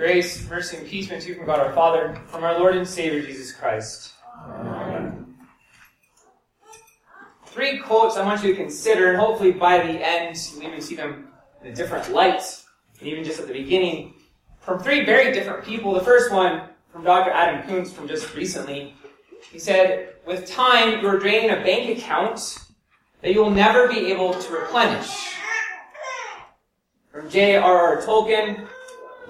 Grace, mercy, and peace be unto you from God our Father, from our Lord and Savior Jesus Christ. Amen. Three quotes I want you to consider, and hopefully by the end you'll even see them in a different light, and even just at the beginning, from three very different people. The first one from Dr. Adam Koontz from just recently. He said, with time, you're draining a bank account that you will never be able to replenish. From J.R.R. Tolkien,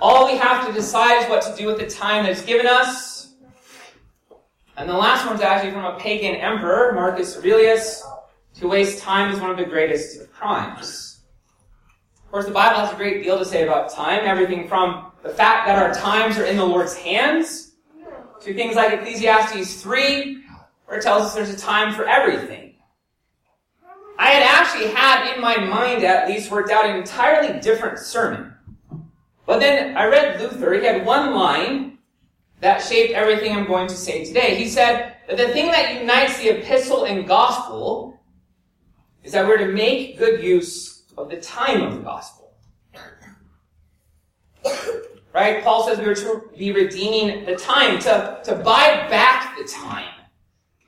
all we have to decide is what to do with the time that's given us. And the last one's actually from a pagan emperor, Marcus Aurelius. To waste time is one of the greatest of crimes. Of course, the Bible has a great deal to say about time, everything from the fact that our times are in the Lord's hands, to things like Ecclesiastes 3, where it tells us there's a time for everything. I had actually had in my mind at least worked out an entirely different sermon. But then I read Luther, he had one line that shaped everything I'm going to say today. He said that the thing that unites the epistle and gospel is that we're to make good use of the time of the gospel. Right? Paul says we are to be redeeming the time, to, to buy back the time,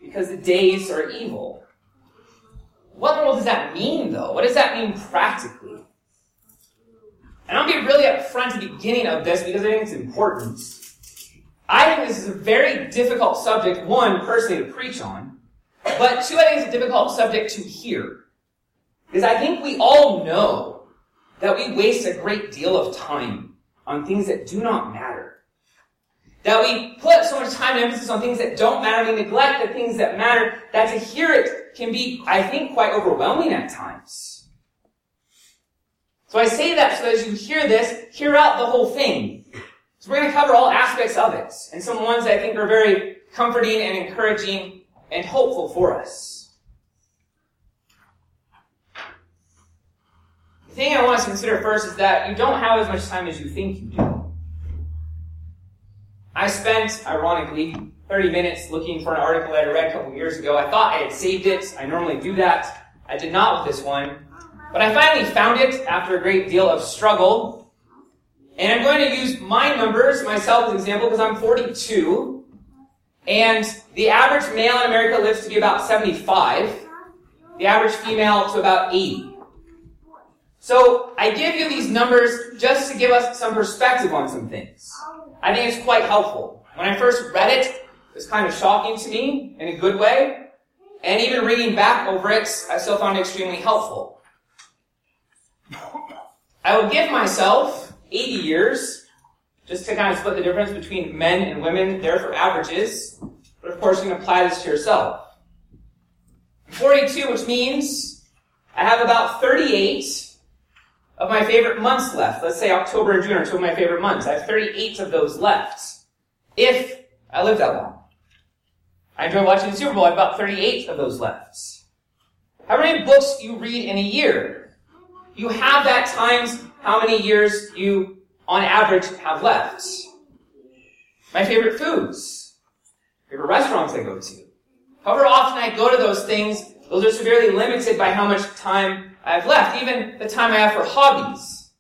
because the days are evil. What in the world does that mean, though? What does that mean practically? And I'll be really upfront at the beginning of this because I think it's important. I think this is a very difficult subject, one, personally to preach on, but two, I think it's a difficult subject to hear. Because I think we all know that we waste a great deal of time on things that do not matter. That we put so much time and emphasis on things that don't matter, we neglect the things that matter, that to hear it can be, I think, quite overwhelming at times. So I say that so that as you hear this, hear out the whole thing. So we're going to cover all aspects of it, and some ones I think are very comforting and encouraging and hopeful for us. The thing I want us to consider first is that you don't have as much time as you think you do. I spent, ironically, 30 minutes looking for an article that I read a couple years ago. I thought I had saved it. I normally do that. I did not with this one. But I finally found it after a great deal of struggle. And I'm going to use my numbers, myself as an example, because I'm 42. And the average male in America lives to be about 75. The average female to about 80. So I give you these numbers just to give us some perspective on some things. I think it's quite helpful. When I first read it, it was kind of shocking to me in a good way. And even reading back over it, I still found it extremely helpful. I will give myself 80 years, just to kind of split the difference between men and women there for averages. But of course, you can apply this to yourself. 42, which means I have about 38 of my favorite months left. Let's say October and June are two of my favorite months. I have 38 of those left. If I live that long. I enjoy watching the Super Bowl. I have about 38 of those left. How many books do you read in a year? You have that times how many years you, on average, have left. My favorite foods. Favorite restaurants I go to. However often I go to those things, those are severely limited by how much time I have left, even the time I have for hobbies.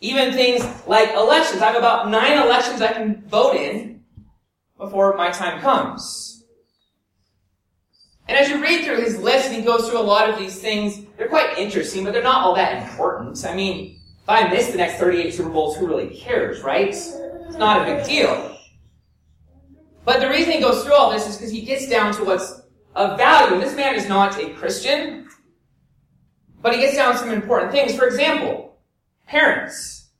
Even things like elections. I have about nine elections I can vote in before my time comes. And as you read through his list, and he goes through a lot of these things, they're quite interesting, but they're not all that important. I mean, if I miss the next 38 Super Bowls, who really cares, right? It's not a big deal. But the reason he goes through all this is because he gets down to what's of value. And this man is not a Christian. But he gets down to some important things. For example, parents.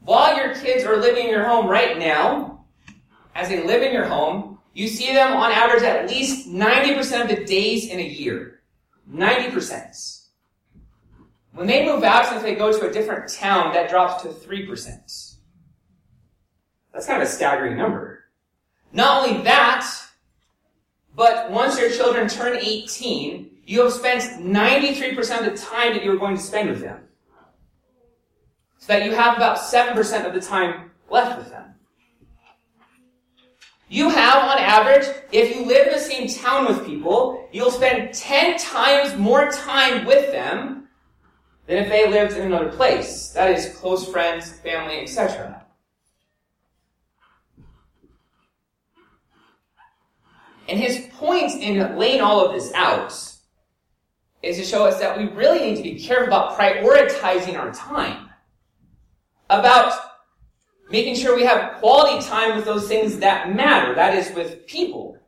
While your kids are living in your home right now, as they live in your home, you see them on average at least 90% of the days in a year. 90%. When they move out, since they go to a different town, that drops to 3%. That's kind of a staggering number. Not only that, but once your children turn 18, you have spent 93% of the time that you were going to spend with them. So that you have about 7% of the time left with them. You have, on average, if you live in the same town with people, you'll spend 10 times more time with them than if they lived in another place. That is, close friends, family, etc. And his point in laying all of this out is to show us that we really need to be careful about prioritizing our time. About making sure we have quality time with those things that matter, that is, with people.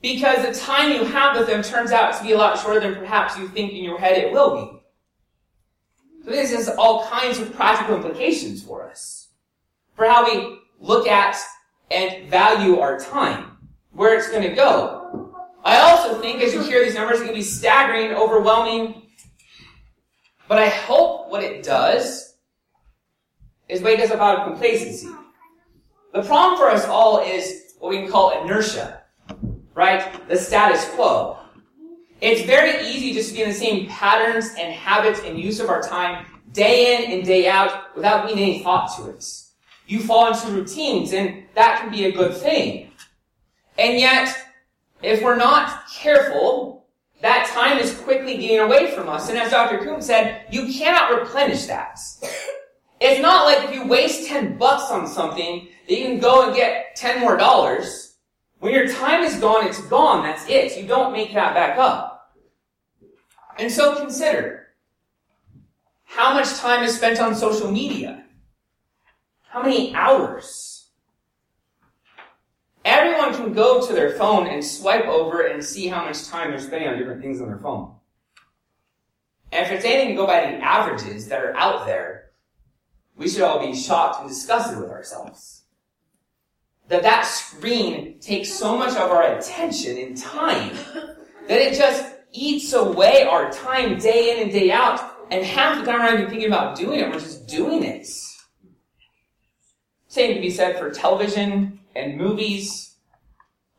Because the time you have with them turns out to be a lot shorter than perhaps you think in your head it will be. So this has all kinds of practical implications for us. For how we look at and value our time. Where it's going to go. I also think as you hear these numbers, it can be staggering, overwhelming. But I hope what it does is wake us up out complacency. The problem for us all is what we can call inertia right? The status quo. It's very easy just to be in the same patterns and habits and use of our time day in and day out without giving any thought to it. You fall into routines and that can be a good thing. And yet, if we're not careful, that time is quickly getting away from us. And as Dr. Koontz said, you cannot replenish that. It's not like if you waste 10 bucks on something that you can go and get 10 more dollars. When your time is gone, it's gone. That's it. You don't make that back up. And so consider how much time is spent on social media? How many hours? Everyone can go to their phone and swipe over and see how much time they're spending on different things on their phone. And if it's anything to go by the averages that are out there, we should all be shocked and disgusted with ourselves that that screen takes so much of our attention and time that it just eats away our time day in and day out. And half the time we're not even thinking about doing it, we're just doing it. Same can be said for television and movies.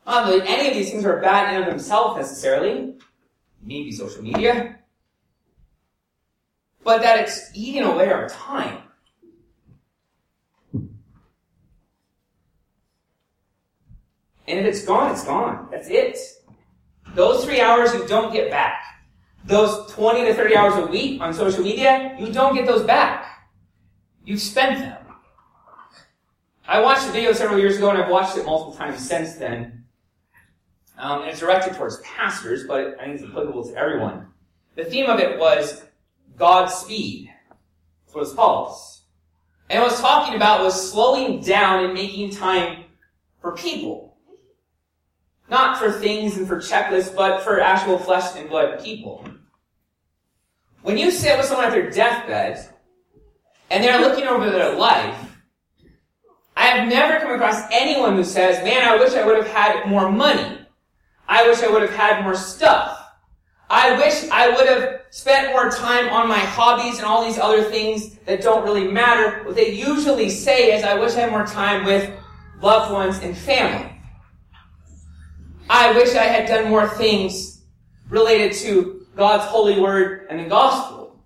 Not that any of these things are bad in and of themselves necessarily. Maybe social media. But that it's eating away our time. And if it's gone, it's gone. That's it. Those three hours you don't get back. Those 20 to 30 hours a week on social media, you don't get those back. You've spent them. I watched the video several years ago and I've watched it multiple times since then. Um, and it's directed towards pastors, but I think it's applicable to everyone. The theme of it was Godspeed. That's what it's called. And what it's talking about was slowing down and making time for people. Not for things and for checklists, but for actual flesh and blood people. When you sit with someone at their deathbed, and they're looking over their life, I have never come across anyone who says, man, I wish I would have had more money. I wish I would have had more stuff. I wish I would have spent more time on my hobbies and all these other things that don't really matter. What they usually say is, I wish I had more time with loved ones and family. I wish I had done more things related to God's holy word and the gospel.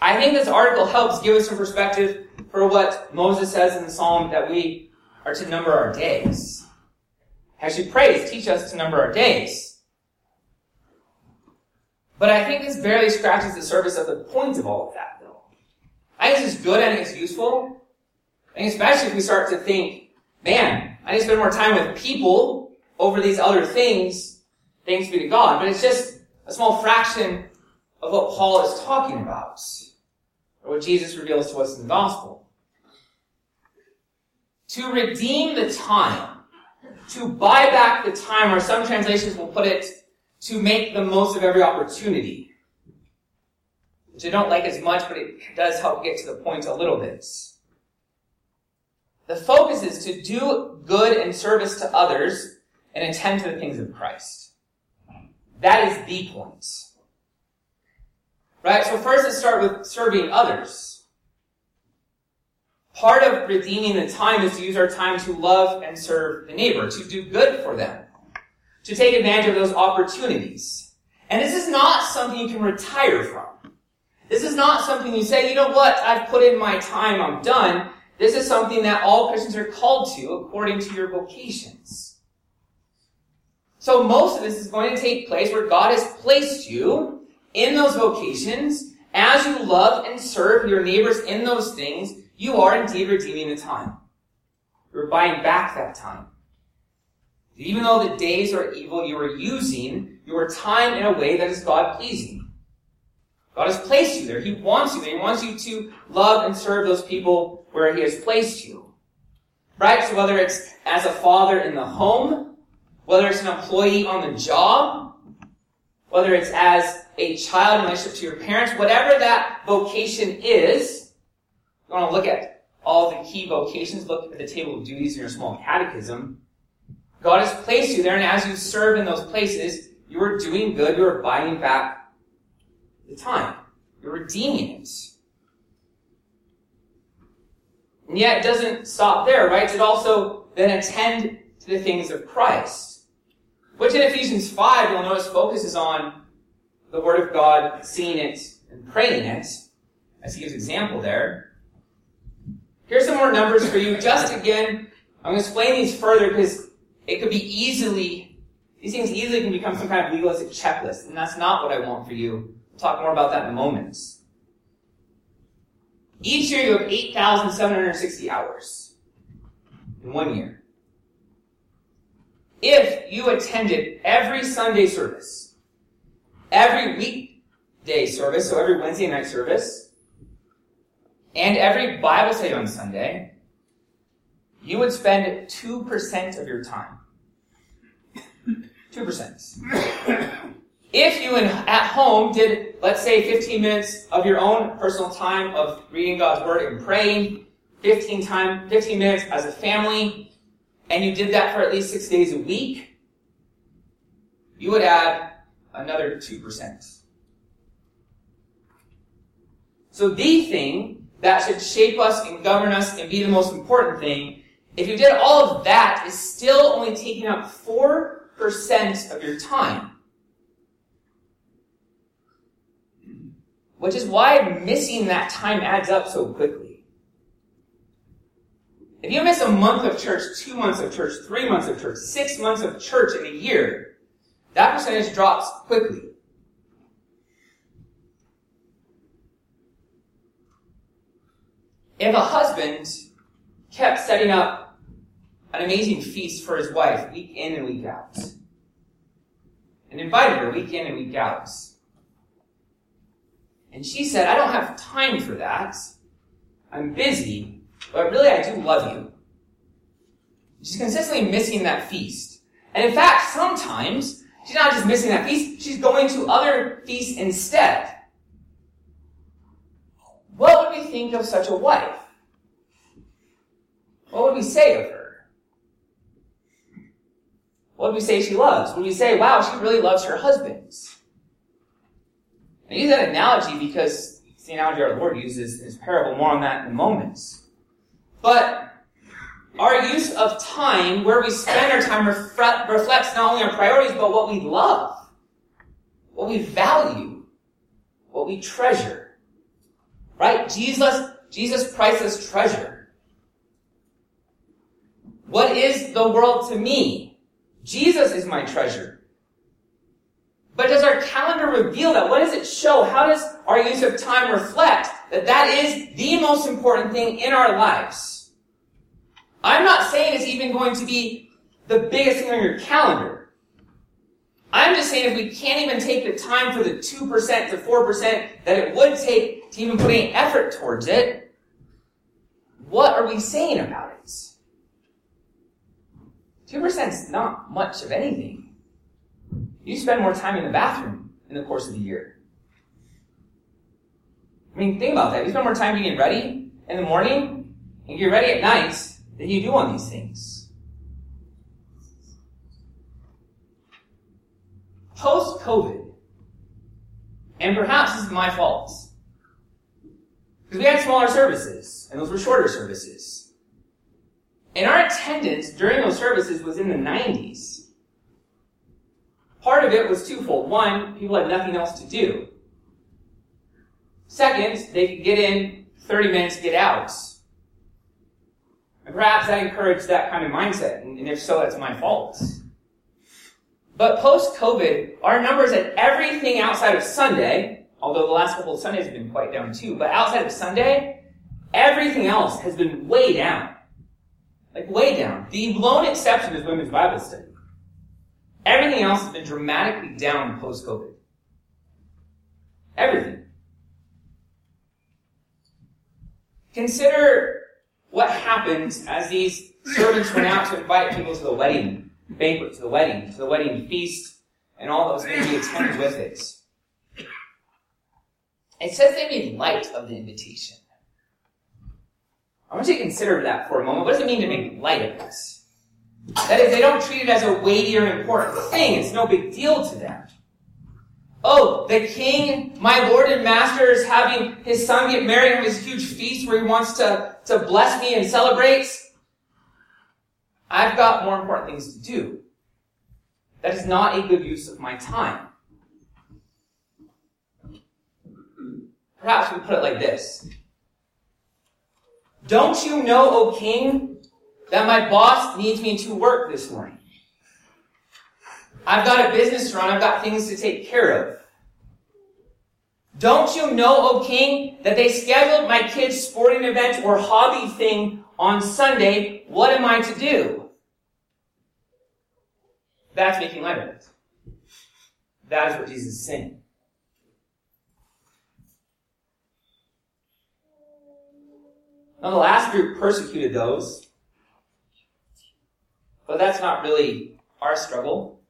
I think this article helps give us some perspective for what Moses says in the psalm that we are to number our days. As she prays, teach us to number our days. But I think this barely scratches the surface of the point of all of that, though. I think this is good, and it's useful. And especially if we start to think man, I need to spend more time with people over these other things. Thanks be to God. But it's just a small fraction of what Paul is talking about, or what Jesus reveals to us in the gospel. To redeem the time, to buy back the time, or some translations will put it, to make the most of every opportunity. Which I don't like as much, but it does help get to the point a little bit. The focus is to do good and service to others and attend to the things of Christ. That is the point. Right? So first let's start with serving others. Part of redeeming the time is to use our time to love and serve the neighbor, to do good for them, to take advantage of those opportunities. And this is not something you can retire from. This is not something you say, you know what, I've put in my time, I'm done. This is something that all Christians are called to according to your vocations. So most of this is going to take place where God has placed you in those vocations. As you love and serve your neighbors in those things, you are indeed redeeming the time. You're buying back that time. Even though the days are evil, you are using your time in a way that is God pleasing. God has placed you there. He wants you there. He wants you to love and serve those people where He has placed you. Right? So whether it's as a father in the home, whether it's an employee on the job, whether it's as a child in relationship to your parents, whatever that vocation is, you want to look at all the key vocations, look at the table of duties in your small catechism. God has placed you there, and as you serve in those places, you are doing good, you are buying back the time. You're redeeming it. And yet it doesn't stop there, right? It also then attend to the things of Christ. Which in Ephesians 5, you'll notice focuses on the Word of God, seeing it and praying it, as he gives example there. Here's some more numbers for you. Just again, I'm going to explain these further because it could be easily, these things easily can become some kind of legalistic checklist, and that's not what I want for you. Talk more about that in a moment. Each year you have 8,760 hours in one year. If you attended every Sunday service, every weekday service, so every Wednesday night service, and every Bible study on Sunday, you would spend 2% of your time. 2%. If you at home did, let's say, 15 minutes of your own personal time of reading God's Word and praying, 15 time, 15 minutes as a family, and you did that for at least six days a week, you would add another 2%. So the thing that should shape us and govern us and be the most important thing, if you did all of that, is still only taking up 4% of your time. Which is why missing that time adds up so quickly. If you miss a month of church, two months of church, three months of church, six months of church in a year, that percentage drops quickly. If a husband kept setting up an amazing feast for his wife week in and week out, and invited her week in and week out, and she said, I don't have time for that. I'm busy, but really I do love you. She's consistently missing that feast. And in fact, sometimes she's not just missing that feast, she's going to other feasts instead. What would we think of such a wife? What would we say of her? What would we say she loves? Would we say, wow, she really loves her husband? I use that analogy because the analogy our Lord uses in his parable. More on that in a moment. But our use of time, where we spend our time, reflects not only our priorities, but what we love, what we value, what we treasure. Right? Jesus, Jesus priceless treasure. What is the world to me? Jesus is my treasure. But does our calendar reveal that? What does it show? How does our use of time reflect that that is the most important thing in our lives? I'm not saying it's even going to be the biggest thing on your calendar. I'm just saying if we can't even take the time for the 2% to 4% that it would take to even put any effort towards it, what are we saying about it? 2% is not much of anything. You spend more time in the bathroom in the course of the year. I mean, think about that. You spend more time getting ready in the morning and get ready at night than you do on these things. Post COVID, and perhaps this is my fault, because we had smaller services, and those were shorter services. And our attendance during those services was in the 90s. Part of it was twofold. One, people had nothing else to do. Second, they could get in 30 minutes, get out. And perhaps that encouraged that kind of mindset, and if so, that's my fault. But post-COVID, our numbers at everything outside of Sunday, although the last couple of Sundays have been quite down too, but outside of Sunday, everything else has been way down. Like way down. The lone exception is women's Bible study. Everything else has been dramatically down post-COVID. Everything. Consider what happens as these servants went out to invite people to the wedding banquet, to the wedding, to the wedding feast, and all that was going to be attended with it. It says they made light of the invitation. I want you to consider that for a moment. What does it mean to make light of this? That is, they don't treat it as a weighty or important thing. It's no big deal to them. Oh, the king, my lord and master, is having his son get married on his huge feast where he wants to, to bless me and celebrate. I've got more important things to do. That is not a good use of my time. Perhaps we put it like this. Don't you know, O king, that my boss needs me to work this morning? I've got a business to run. I've got things to take care of. Don't you know, O king, that they scheduled my kid's sporting event or hobby thing on Sunday? What am I to do? That's making light of it. That is what Jesus is saying. Now, the last group persecuted those, but that's not really our struggle.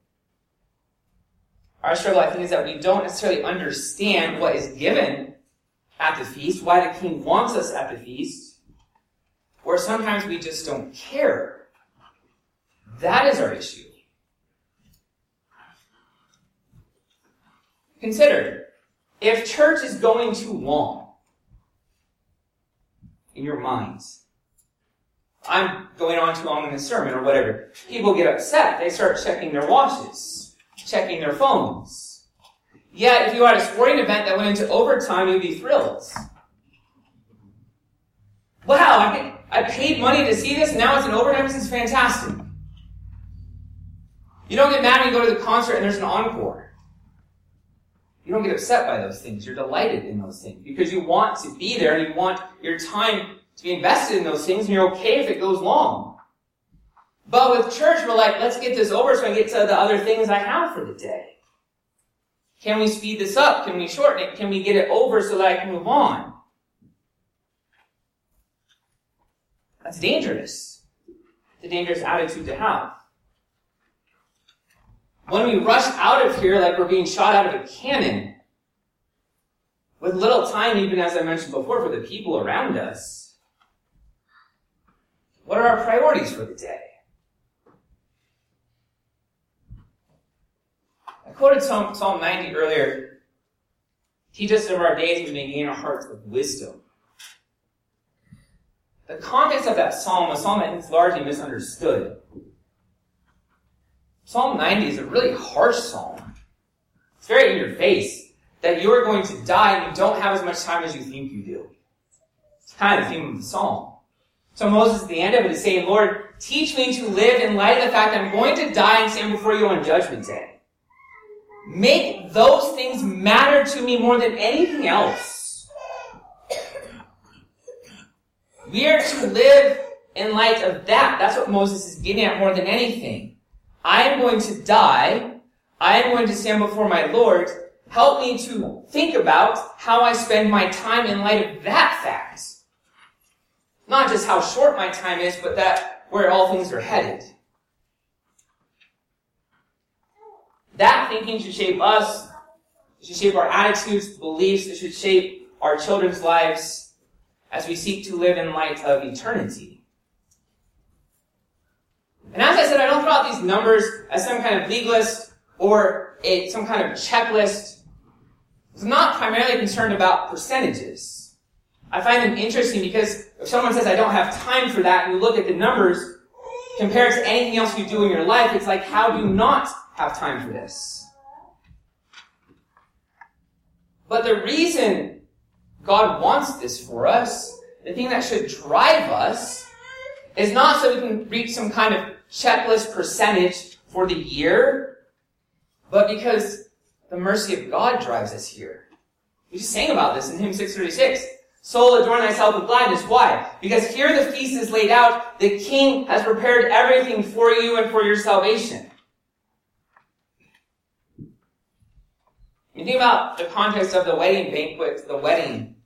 Our struggle, I think, is that we don't necessarily understand what is given at the feast, why the king wants us at the feast, or sometimes we just don't care. That is our issue. Consider, if church is going too long, in your minds. I'm going on too long in the sermon or whatever. People get upset. They start checking their watches, checking their phones. Yet, if you had a sporting event that went into overtime, you'd be thrilled. Wow, I, I paid money to see this, now it's in overtime, this is fantastic. You don't get mad when you go to the concert and there's an encore. You don't get upset by those things. You're delighted in those things because you want to be there and you want your time to be invested in those things and you're okay if it goes long. But with church, we're like, let's get this over so I can get to the other things I have for the day. Can we speed this up? Can we shorten it? Can we get it over so that I can move on? That's dangerous. It's a dangerous attitude to have. When we rush out of here like we're being shot out of a cannon, with little time, even as I mentioned before, for the people around us, what are our priorities for the day? I quoted Psalm, Psalm 90 earlier. Teach us of our days we may gain our hearts with wisdom. The context of that psalm, a psalm that is largely misunderstood, Psalm 90 is a really harsh psalm. It's very in your face that you are going to die and you don't have as much time as you think you do. It's kind of the theme of the psalm. So Moses at the end of it is saying, Lord, teach me to live in light of the fact I'm going to die and stand before you on judgment day. Make those things matter to me more than anything else. We are to live in light of that. That's what Moses is getting at more than anything. I am going to die. I am going to stand before my Lord. Help me to think about how I spend my time in light of that fact. Not just how short my time is, but that where all things are headed. That thinking should shape us. It should shape our attitudes, beliefs. It should shape our children's lives as we seek to live in light of eternity. And as I said, I don't throw out these numbers as some kind of legalist or a, some kind of checklist. I'm not primarily concerned about percentages. I find them interesting because if someone says, I don't have time for that, and you look at the numbers, compared to anything else you do in your life, it's like, how do you not have time for this? But the reason God wants this for us, the thing that should drive us, is not so we can reach some kind of checklist percentage for the year. but because the mercy of God drives us here. We just sang about this in hymn 636. Soul, adorn thyself with gladness. Why? Because here the feast is laid out. The king has prepared everything for you and for your salvation. You think about the context of the wedding banquet, the wedding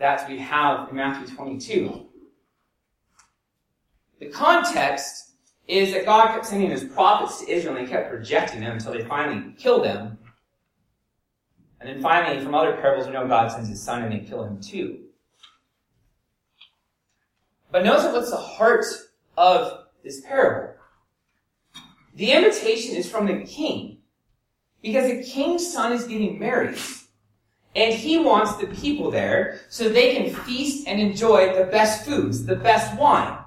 that we have in Matthew 22. The context is that God kept sending his prophets to Israel and they kept rejecting them until they finally killed them. And then finally, from other parables, we know God sends his son and they kill him too. But notice what's the heart of this parable. The invitation is from the king. Because the king's son is getting married. And he wants the people there so they can feast and enjoy the best foods, the best wine.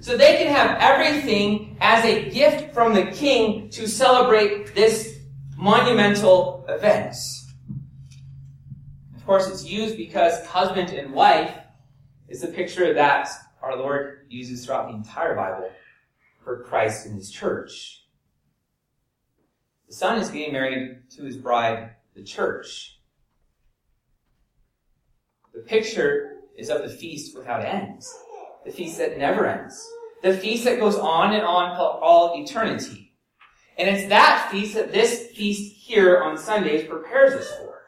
So they can have everything as a gift from the king to celebrate this monumental event. Of course, it's used because husband and wife is the picture that our Lord uses throughout the entire Bible for Christ and his church. The son is getting married to his bride, the church. The picture is of the feast without ends. The feast that never ends. The feast that goes on and on for all eternity. And it's that feast that this feast here on Sundays prepares us for.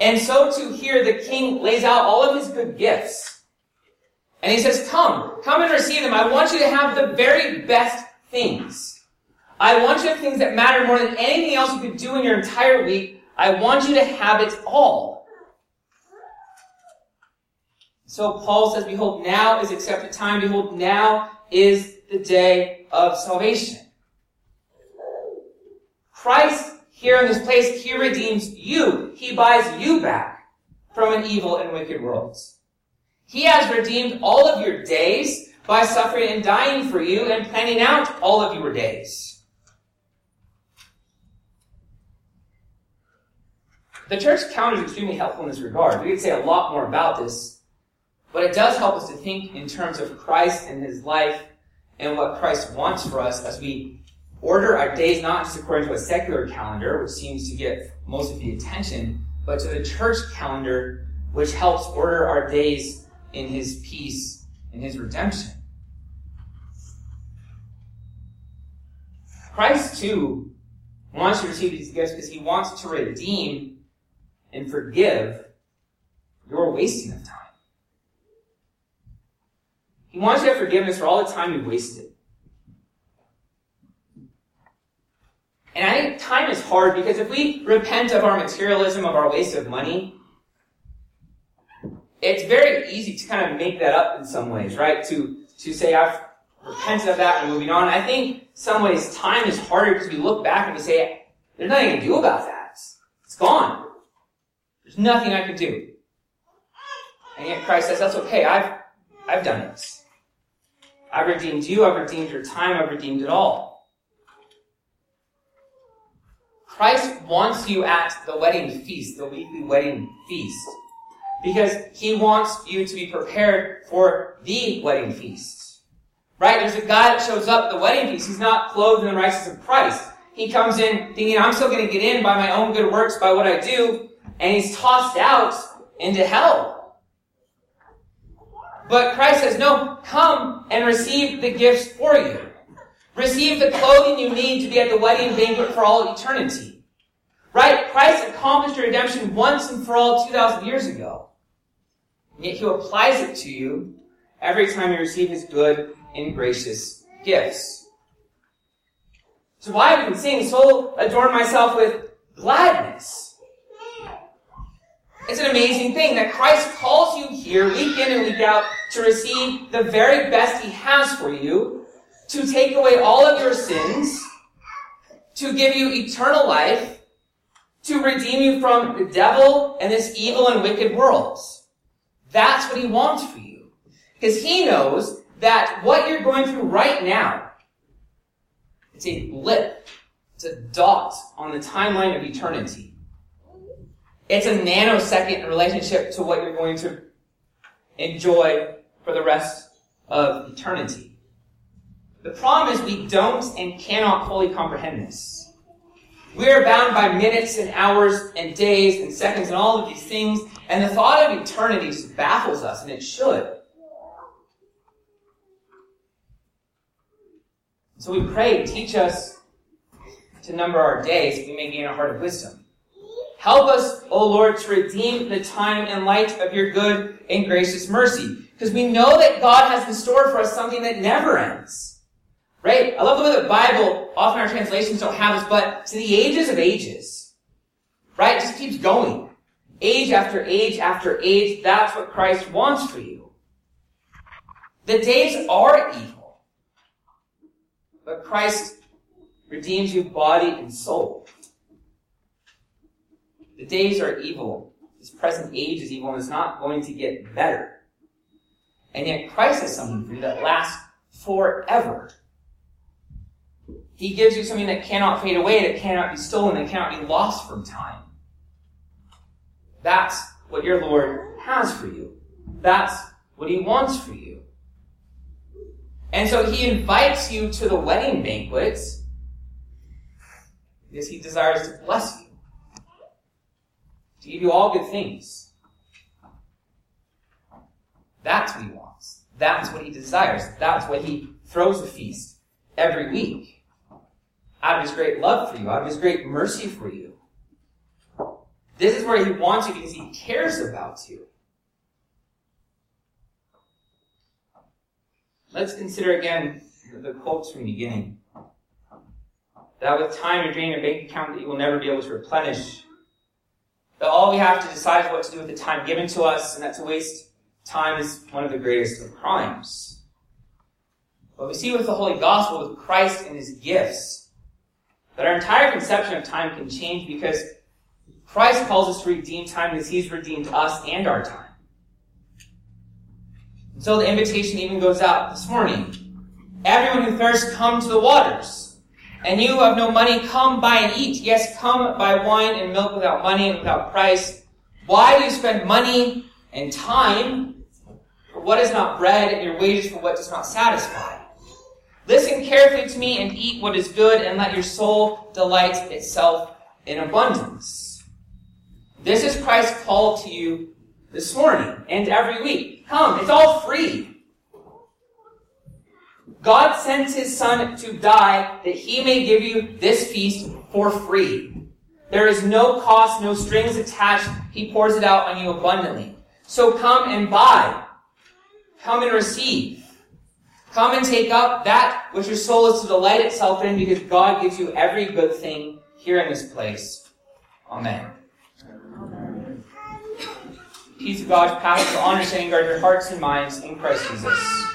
And so to here the king lays out all of his good gifts. And he says, come, come and receive them. I want you to have the very best things. I want you to have things that matter more than anything else you could do in your entire week. I want you to have it all. So Paul says, behold, now is accepted time. Behold, now is the day of salvation. Christ here in this place, he redeems you. He buys you back from an evil and wicked world. He has redeemed all of your days by suffering and dying for you and planning out all of your days. The church calendar is extremely helpful in this regard. We could say a lot more about this, but it does help us to think in terms of Christ and his life and what Christ wants for us as we order our days not just according to a secular calendar, which seems to get most of the attention, but to the church calendar, which helps order our days in his peace and his redemption. Christ, too, wants to receive these gifts because he wants to redeem and forgive your wasting of time. He wants you to have forgiveness for all the time you wasted. And I think time is hard because if we repent of our materialism, of our waste of money, it's very easy to kind of make that up in some ways, right? To, to say, I've repented of that and moving on. I think some ways time is harder because we look back and we say, there's nothing I can do about that. It's gone. There's nothing I can do. And yet Christ says, that's okay. I've, I've done it. I've redeemed you. I've redeemed your time. I've redeemed it all. Christ wants you at the wedding feast, the weekly wedding feast because he wants you to be prepared for the wedding feast. Right? There's a guy that shows up at the wedding feast. He's not clothed in the righteousness of Christ. He comes in thinking, I'm still going to get in by my own good works, by what I do, and he's tossed out into hell. But Christ says, no, come and receive the gifts for you. Receive the clothing you need to be at the wedding banquet for all eternity. Right? Christ accomplished redemption once and for all 2,000 years ago. Yet he applies it to you every time you receive his good and gracious gifts. So why have we been singing, so adorn myself with gladness? It's an amazing thing that Christ calls you here week in and week out to receive the very best he has for you, to take away all of your sins, to give you eternal life, to redeem you from the devil and this evil and wicked world. That's what he wants for you. Because he knows that what you're going through right now, it's a blip. It's a dot on the timeline of eternity. It's a nanosecond in relationship to what you're going to enjoy for the rest of eternity. The problem is we don't and cannot fully comprehend this. We are bound by minutes and hours and days and seconds and all of these things, and the thought of eternity baffles us, and it should. So we pray, teach us to number our days, we may gain a heart of wisdom. Help us, O Lord, to redeem the time in light of your good and gracious mercy. Because we know that God has in store for us something that never ends. Right? I love the way the Bible, often our translations don't have this, but to the ages of ages. Right? It just keeps going. Age after age after age, that's what Christ wants for you. The days are evil. But Christ redeems you body and soul. The days are evil. This present age is evil and it's not going to get better. And yet Christ has something for you that lasts forever. He gives you something that cannot fade away, that cannot be stolen, that cannot be lost from time. That's what your Lord has for you. That's what He wants for you. And so He invites you to the wedding banquets because He desires to bless you, to give you all good things. That's what He wants. That's what He desires. That's what He throws a feast every week. Out of His great love for you, out of His great mercy for you. This is where He wants you because He cares about you. Let's consider again the quotes from the beginning. That with time you drain your bank account that you will never be able to replenish. That all we have to decide is what to do with the time given to us, and that to waste time is one of the greatest of crimes. But we see with the Holy Gospel, with Christ and His gifts, that our entire conception of time can change because Christ calls us to redeem time because He's redeemed us and our time. so the invitation even goes out this morning. Everyone who thirsts, come to the waters. And you who have no money, come buy and eat. Yes, come buy wine and milk without money and without price. Why do you spend money and time for what is not bread and your wages for what does not satisfy? Listen carefully to me and eat what is good and let your soul delight itself in abundance. This is Christ's call to you this morning and every week. Come, it's all free. God sends his son to die that he may give you this feast for free. There is no cost, no strings attached. He pours it out on you abundantly. So come and buy. Come and receive. Come and take up that which your soul is to delight itself in because God gives you every good thing here in this place. Amen. Peace of God, passes all understanding, guard your hearts and minds in Christ Jesus.